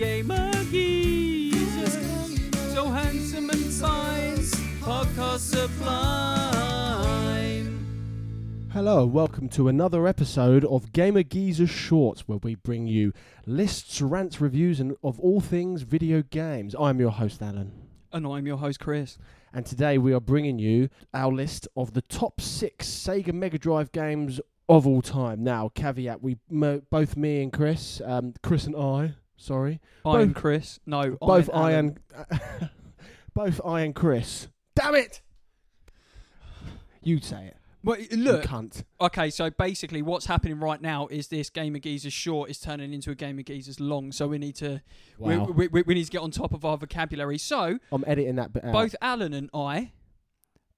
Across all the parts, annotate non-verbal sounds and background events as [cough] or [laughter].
gamer so handsome and. Podcast Sublime. Hello and welcome to another episode of Gamer Geezer Shorts, where we bring you lists, rants, reviews, and of all things video games. I'm your host, Alan. And I'm your host, Chris. And today we are bringing you our list of the top six Sega Mega Drive games of all time. Now, caveat: we mo- both me and Chris, um, Chris and I, sorry, I'm Both- Chris. No, both I and [laughs] both I and Chris. Damn it! You'd say it. Well, you look, cunt. okay, so basically what's happening right now is this Gamer Geezers short is turning into a Gamer Geezers long, so we need to Wow. we, we, we need to get on top of our vocabulary. So I'm editing that bit out. both Alan and I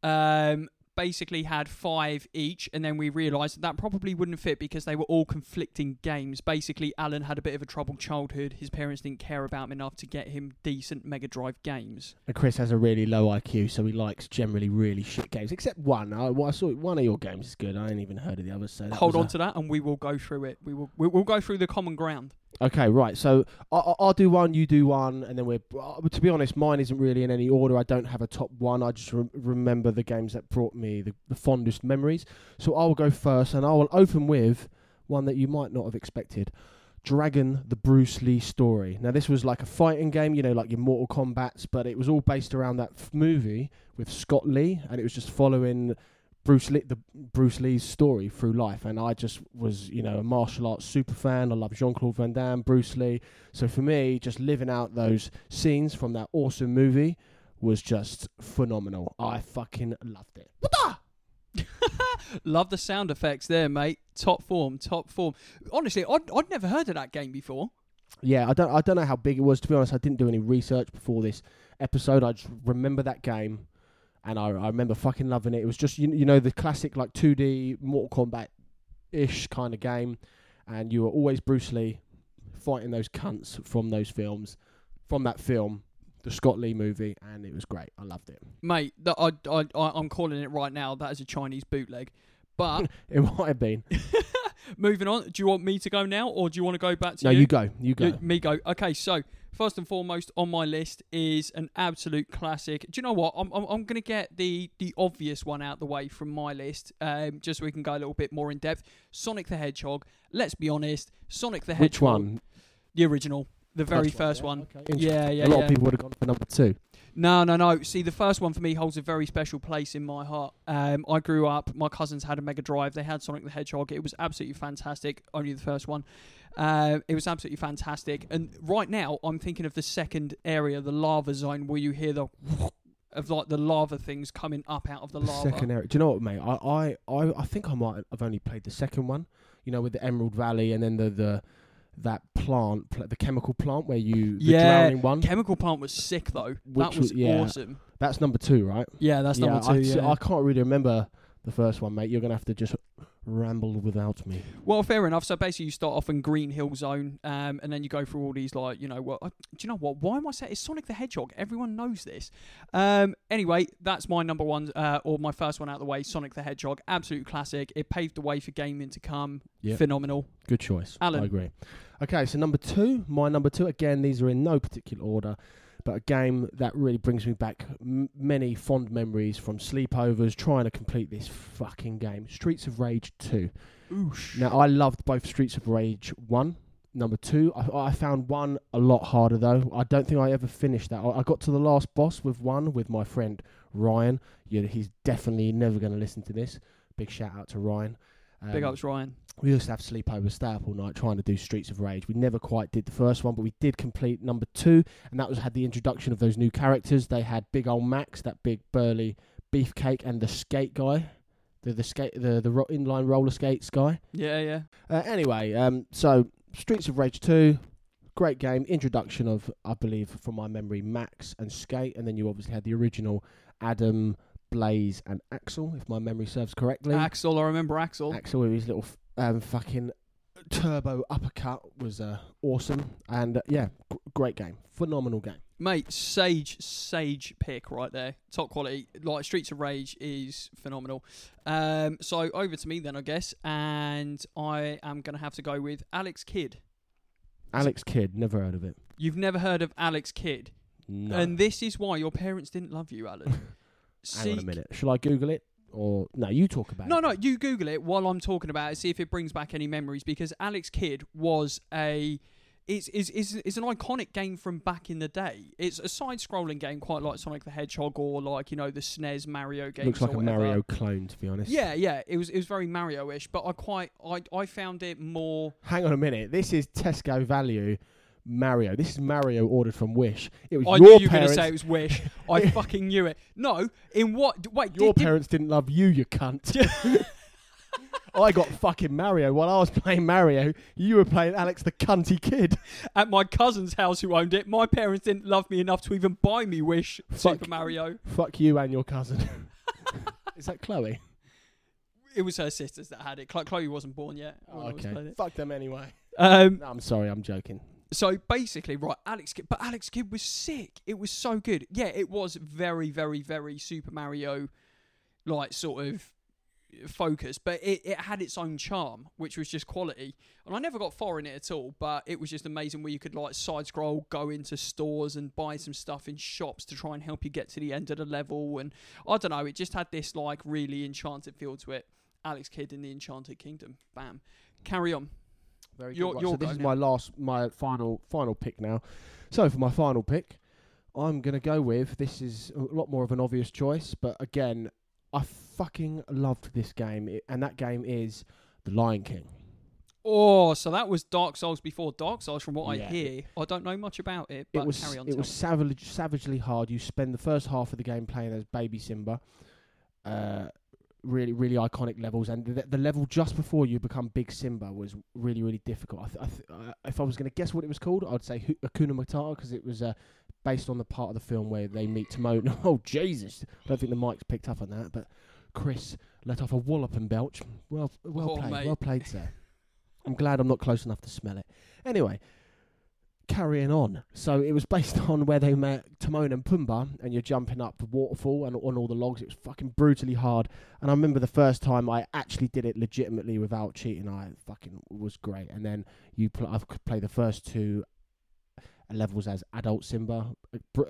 um, basically had five each, and then we realised that that probably wouldn't fit because they were all conflicting games. Basically, Alan had a bit of a troubled childhood. His parents didn't care about him enough to get him decent Mega Drive games. And Chris has a really low IQ, so he likes generally really shit games. Except one. I, well, I saw one of your games is good. I ain't even heard of the others. So Hold on a- to that, and we will go through it. We will we will go through the common ground. Okay, right. So I, I- I'll do one, you do one, and then we're. Uh, to be honest, mine isn't really in any order. I don't have a top one. I just re- remember the games that brought me the, the fondest memories. So I will go first, and I will open with one that you might not have expected. Dragon, the Bruce Lee story. Now, this was like a fighting game, you know, like your Mortal Kombat's, but it was all based around that f- movie with Scott Lee, and it was just following Bruce Lee, the Bruce Lee's story through life. And I just was, you know, a martial arts super fan. I love Jean Claude Van Damme, Bruce Lee. So for me, just living out those scenes from that awesome movie was just phenomenal. I fucking loved it. What the? [laughs] Love the sound effects there, mate. Top form, top form. Honestly, I'd, I'd never heard of that game before. Yeah, I don't I don't know how big it was to be honest. I didn't do any research before this episode. I just remember that game and I, I remember fucking loving it. It was just you, you know the classic like 2D Mortal Kombat ish kind of game and you were always Bruce Lee fighting those cunts from those films from that film, the Scott Lee movie and it was great. I loved it. Mate, that I, I, I'm calling it right now. That is a Chinese bootleg. But [laughs] It might have been. [laughs] moving on, do you want me to go now, or do you want to go back to No, you? you go. You go. You- me go. Okay, so first and foremost on my list is an absolute classic. Do you know what? I'm I'm, I'm going to get the the obvious one out the way from my list, um, just so we can go a little bit more in depth. Sonic the Hedgehog. Let's be honest, Sonic the Hedgehog. Which one? The original, the very First one, first yeah? one. Okay. Yeah, yeah, a lot yeah. of people would have gone for number two. No, no, no. See, the first one for me holds a very special place in my heart. Um, I grew up. My cousins had a Mega Drive. They had Sonic the Hedgehog. It was absolutely fantastic. Only the first one. Uh, it was absolutely fantastic. And right now, I'm thinking of the second area, the lava zone, where you hear the [laughs] of like the lava things coming up out of the, The lava. second area. Do you know what, mate? I, I, I, I think I might have only played the second one. You know, with the Emerald Valley and then the the that plant, pl- the chemical plant where you the Yeah, drowning one. Chemical Plant was sick though. that Which was was- yeah. awesome. That's number two, right? Yeah, that's yeah, number two. I, yeah. I can't really remember the first one, mate. You're gonna have to just ramble without me. Well, fair enough. So basically, you start off in Green Hill Zone, um, and then you go through all these like, you know, what? uh, Do you know what? Why am I saying it's Sonic the Hedgehog? Everyone knows this. Um, anyway, that's my number one, uh, or my first one out of the way. Sonic the Hedgehog, absolute classic. It paved the way for gaming to come. Yeah. Phenomenal. Good choice. Alan. I agree. Okay, so number two, my number two. Again, these are in no particular order, but a game that really brings me back m- many fond memories from sleepovers trying to complete this fucking game. Streets of Rage 2. Oosh. Now, I loved both Streets of Rage 1. Number two, I, I found one a lot harder though. I don't think I ever finished that. I, I got to the last boss with one with my friend Ryan. Yeah, he's definitely never going to listen to this. Big shout out to Ryan. Big Um, ups, Ryan. we used to have sleepovers, stay up all night trying to do Streets of Rage. We never quite did the first one, but we did complete number two, and that was had the introduction of those new characters. They had Big Old Max, that big burly beefcake, and the skate guy, the the skate the the ro- inline roller skates guy. Yeah, yeah. Uh, anyway, um, so Streets of Rage two, great game. Introduction of I believe from my memory Max and Skate, and then you obviously had the original Adam, Blaze, and Axel, if my memory serves correctly. Axel, I remember Axel. Axel with his little f- um, fucking turbo uppercut was uh, awesome, and uh, yeah, g- great game, phenomenal game. Mate, sage, sage pick right there. Top quality. Like Streets of Rage is phenomenal. Um, so over to me then, I guess, and I am gonna have to go with Alex Kidd. Alex Kidd, never heard of it. You've never heard of Alex Kidd, No. and this is why your parents didn't love you, Alan. [laughs] Hang on a minute. Shall I Google it? Or no, you talk about No, it. no, you Google it while I'm talking about it. See if it brings back any memories because Alex Kidd was a. It's, is is is an iconic game from back in the day. It's a side-scrolling game, quite like Sonic the Hedgehog or like you know the SNES Mario game. Looks like a whatever. Mario clone, to be honest. Yeah, yeah, it was it was very Mario-ish, but I quite I I found it more. Hang on a minute. This is Tesco value Mario. This is Mario ordered from Wish. It was I your knew you were going to parents. say it was Wish. I [laughs] fucking knew it. No, in what? Wait, your did, did- parents didn't love you, you cunt. [laughs] [laughs] I got fucking Mario while I was playing Mario. You were playing Alex the cunty kid. at my cousin's house who owned it, my parents didn't love me enough to even buy me Wish Fuck. Super Mario. Fuck you and your cousin. is that Chloe? It was her sisters that had it. Chloe wasn't born yet. was playing okay. it. Fuck them anyway. Um, No, I'm sorry. I'm joking. So basically, right, Alex Kidd, but Alex Kidd was sick. It was so good. Yeah, it was very, very, very Super Mario, like sort of focus, but it, it had its own charm, which was just quality. And I never got far in it at all, but it was just amazing where you could like side scroll, go into stores and buy some stuff in shops to try and help you get to the end of the level. And I don't know, it just had this like really enchanted feel to it. Alex Kidd in the Enchanted Kingdom. Bam. Carry on. Very Your- good. Right, your so this is now. my last, my final, final pick now. So for my final pick, I'm gonna go with this is a lot more of an obvious choice, but again, I fucking loved this game, it, and that game is The Lion King. Oh, so that was Dark Souls before Dark Souls, from what Yeah. I hear. I don't know much about it, but it was carry on. it was me. savage, savagely hard. You spend the first half of the game playing as baby Simba. Uh, really, really iconic levels, and the, the level just before you become Big Simba was really, really difficult. I th- I th- uh, if I was going to guess what it was called, I'd say Hakuna Matata because it was uh, based on the part of the film where they meet Timon. [laughs] oh Jesus! I don't think the mic's picked up on that, but Chris let off a wallop and belch. Well, well Oh, played, mate. well played, sir. I'm glad I'm not close enough to smell it. Anyway, carrying on. So it was based [laughs] on where they met Timon and Pumbaa, and you're jumping up the waterfall and on all the logs. It was fucking brutally hard. And I remember the first time I actually did it legitimately without cheating. I fucking was great. And then you, pl- I could play the first two levels as adult Simba.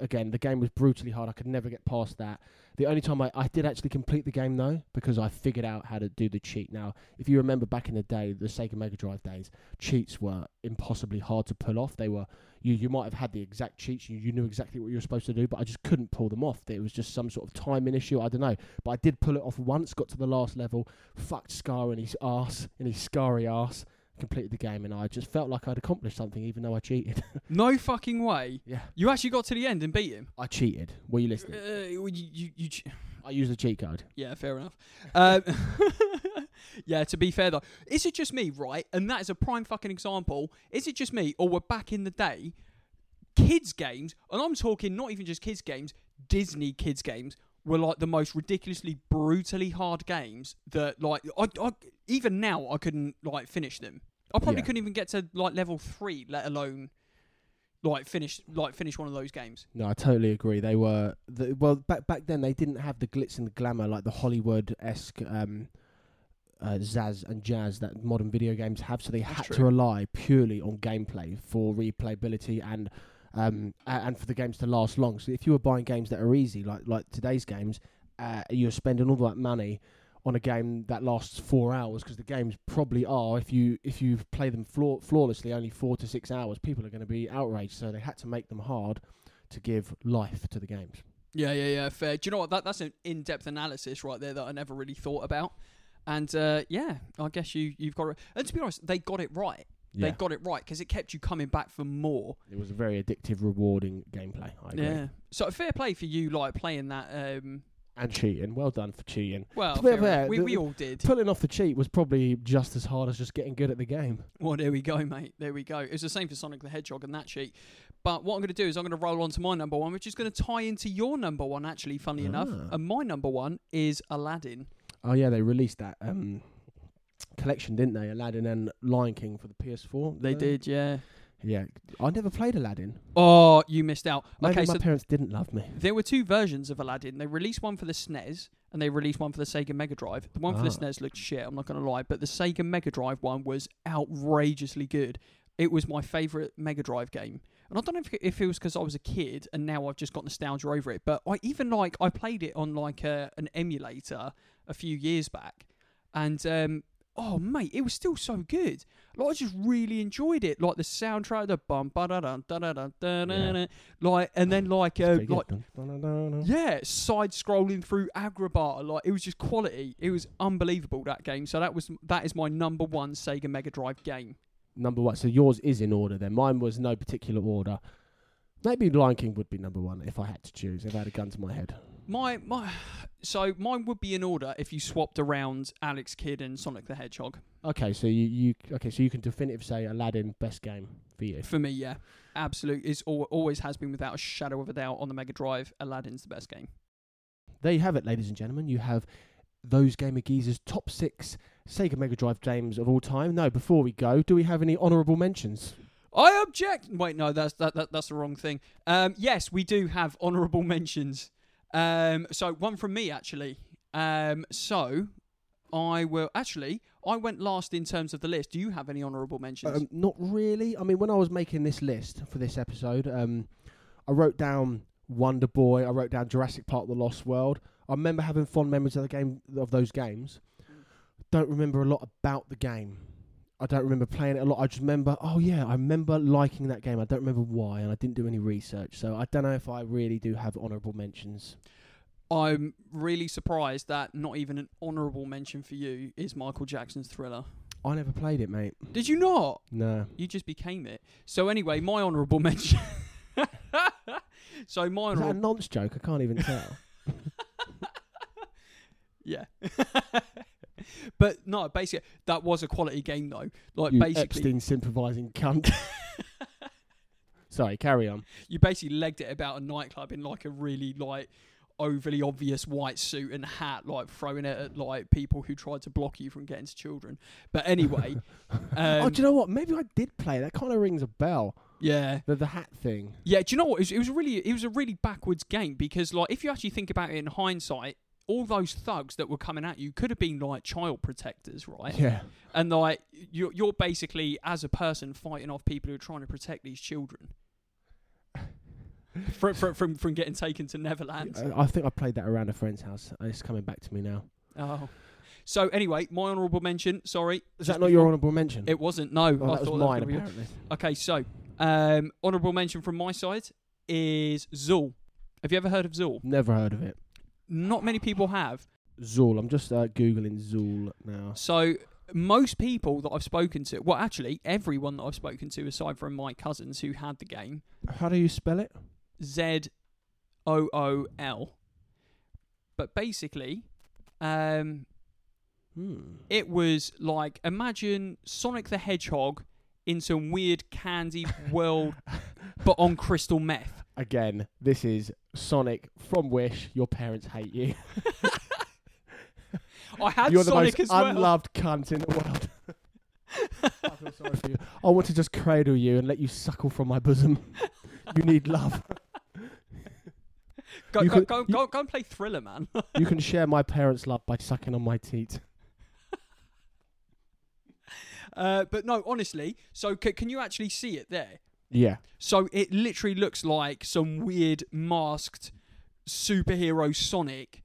Again, the game was brutally hard. I could never get past that. The only time I, I did actually complete the game though, because I figured out how to do the cheat. Now, if you remember back in the day, the Sega Mega Drive days, cheats were impossibly hard to pull off. They were you you might have had the exact cheats, you, you knew exactly what you were supposed to do, but I just couldn't pull them off. It was just some sort of timing issue. I don't know, but I did pull it off once. Got to the last level, fucked Scar in his ass, in his scary ass. Completed the game, and I just felt like I'd accomplished something, even though I cheated. [laughs] No fucking way. yeah, You actually got to the end and beat him. I cheated. Were you Uh, listening? you, you, you, ch- I used a cheat code. yeah, fair enough. Um, [laughs] yeah, to be fair though, is it just me, right? And that is a prime fucking example. Is it just me, or we're back in the day? Kids games, and I'm talking not even just kids games, Disney kids games were like the most ridiculously brutally hard games that like I, I even now I couldn't like finish them. I probably Yeah. couldn't even get to like level three, let alone like finish like finish one of those games. No, I totally agree. They were the, well back back then. They didn't have the glitz and the glamour like the Hollywood esque um, uh, zazz and jazz that modern video games have. So they That's had to rely purely on gameplay for replayability and um, and for the games to last long. So if you were buying games that are easy, like like today's games, uh, you're spending all that money on a game that lasts four hours because the games probably are if you if you play them flaw- flawlessly only four to six hours people are going to be outraged so they had to make them hard to give life to the games Yeah, yeah, yeah. Fair. Do you know what? That that's an in-depth analysis right there that I never really thought about. And uh, yeah, I guess you you've got it. And to be honest, they got it right. They got it right because it kept you coming back for more. it was a very addictive rewarding gameplay I agree. Yeah. So fair play for you, like playing that. Um, and cheating well done for cheating well, To be fair fair, we we all did. pulling off the cheat was probably just as hard as just getting good at the game Well, there we go, mate. There we go. It was the same for Sonic the Hedgehog and that cheat. But what I'm going to do is I'm going to roll on to my number one, which is going to tie into your number one, actually, funny enough. Ah. And my number one is Aladdin. oh yeah they released that um, collection didn't they Aladdin and Lion King for the PS4 They did, yeah. Yeah I never played Aladdin Oh, you missed out. maybe okay, my so parents didn't love me There were two versions of Aladdin. They released one for the SNES and they released one for the Sega Mega Drive. The one for the Ah. SNES looked shit, I'm not going to lie, but the Sega Mega Drive one was outrageously good. it was my favourite Mega Drive game. And I don't know if, if it was because I was a kid and now I've just got nostalgia over it, but I even like I played it on like a, an emulator a few years back, and um, oh mate, it was still so good. Like I just really enjoyed it, like the soundtrack, the bum ba da da da da da da da, like and then like uh, like yeah, side scrolling through Agrabah, like it was just quality. It was unbelievable that game. So that was that is my number one Sega Mega Drive game. Number one. So yours is in order then. Mine was no particular order. Maybe Lion King would be number one if I had to choose. If I had a gun to my head. My my, so mine would be in order if you swapped around Alex Kidd and Sonic the Hedgehog. Okay, so you, you okay, so you can definitively say Aladdin best game for you. For me, yeah, absolute. It's al- always has been without a shadow of a doubt on the Mega Drive. Aladdin's the best game. There you have it, ladies and gentlemen. You have those Gamer Geezers top six Sega Mega Drive games of all time. No, before we go, do we have any honourable mentions? I object. Wait, no, that's that, that that's the wrong thing. Um, yes, we do have honourable [laughs] mentions. Um, so one from me actually. Um, so I will actually. I went last in terms of the list. Do you have any honourable mentions? Um, not really. I mean, when I was making this list for this episode, um, I wrote down Wonder Boy. I wrote down Jurassic Park: The Lost World. I remember having fond memories of the game of those games. Don't remember a lot about the game. I don't remember playing it a lot. I just remember, oh yeah, I remember liking that game. I don't remember why, and I didn't do any research, so I don't know if I really do have honourable mentions. I'm really surprised that not even an honourable mention for you is Michael Jackson's Thriller. I never played it, mate. Did you not? No. You just became it. So anyway, my honourable [laughs] mention. so my Is that a honourable nonce joke? I can't even tell. [laughs] Yeah. [laughs] but no, basically that was a quality game though. Like you basically Epstein sympathising cunt. [laughs] Sorry, carry on. you basically legged it about a nightclub in like a really like overly obvious white suit and hat, like throwing it at like people who tried to block you from getting to children. But anyway, [laughs] oh, um, do you know what? Maybe I did play. That kind of rings a bell. yeah, The the hat thing. yeah. Do you know what? It was, it was really it was a really backwards game because like if you actually think about it in hindsight. All those thugs that were coming at you could have been like child protectors, right? Yeah. and like you're you're basically as a person fighting off people who are trying to protect these children [laughs] from from from, from getting taken to Neverland. I, I think I played that around a friend's house. Uh, It's coming back to me now. Oh, so anyway, my honourable mention. Sorry, Is that not your honourable mention? It wasn't. No, oh, I that was thought mine, that was apparently. Okay, so um, honourable mention from my side is Zool. Have you ever heard of Zool? Never heard of it. Not many people have. Zool. I'm just uh, googling Zool now. So most people that I've spoken to, well, actually everyone that I've spoken to, aside from my cousins who had the game, How do you spell it? Z O O L. But basically, um, Hmm. it was like imagine Sonic the Hedgehog in some weird candy world, but on crystal meth. Again, this is Sonic from Wish. Your parents hate you. I had You're the most as well. unloved cunt in the world. I feel sorry for you. I want to just cradle you and let you suckle from my bosom. you need love. go, you go, could- go, you- go, go and play Thriller, man. You can share my parents' love by sucking on my teat. Uh, but no, honestly, so c- can you actually see it there? Yeah. So it literally looks like some weird masked superhero Sonic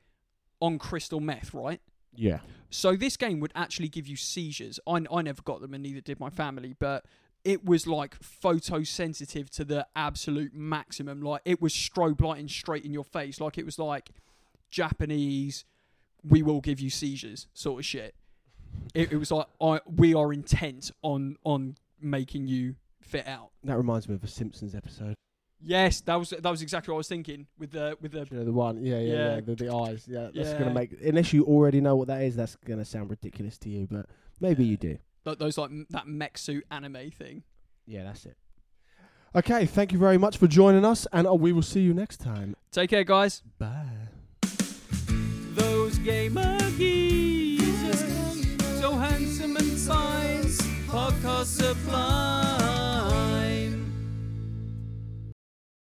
on crystal meth, right? Yeah. So this game would actually give you seizures. I, I never got them, and neither did my family. But it was like photosensitive to the absolute maximum. Like it was strobe lighting straight in your face. Like it was like Japanese. We will give you seizures, sort of shit. It, it was like I, we are intent on on making you fit out. That reminds me of a Simpsons episode. Yes, that was that was exactly what I was thinking with the with the Do you know the one? Yeah, yeah, yeah. Yeah. the, the eyes. Yeah, that's Yeah. gonna make. Unless you already know what that is, that's gonna sound ridiculous to you. But maybe you do. th- those like m- that mech suit anime thing. Yeah, that's it. Okay, thank you very much for joining us, and uh, we will see you next time. Take care, guys. Bye. Those gamer geezers, so handsome and fine, podcast supply.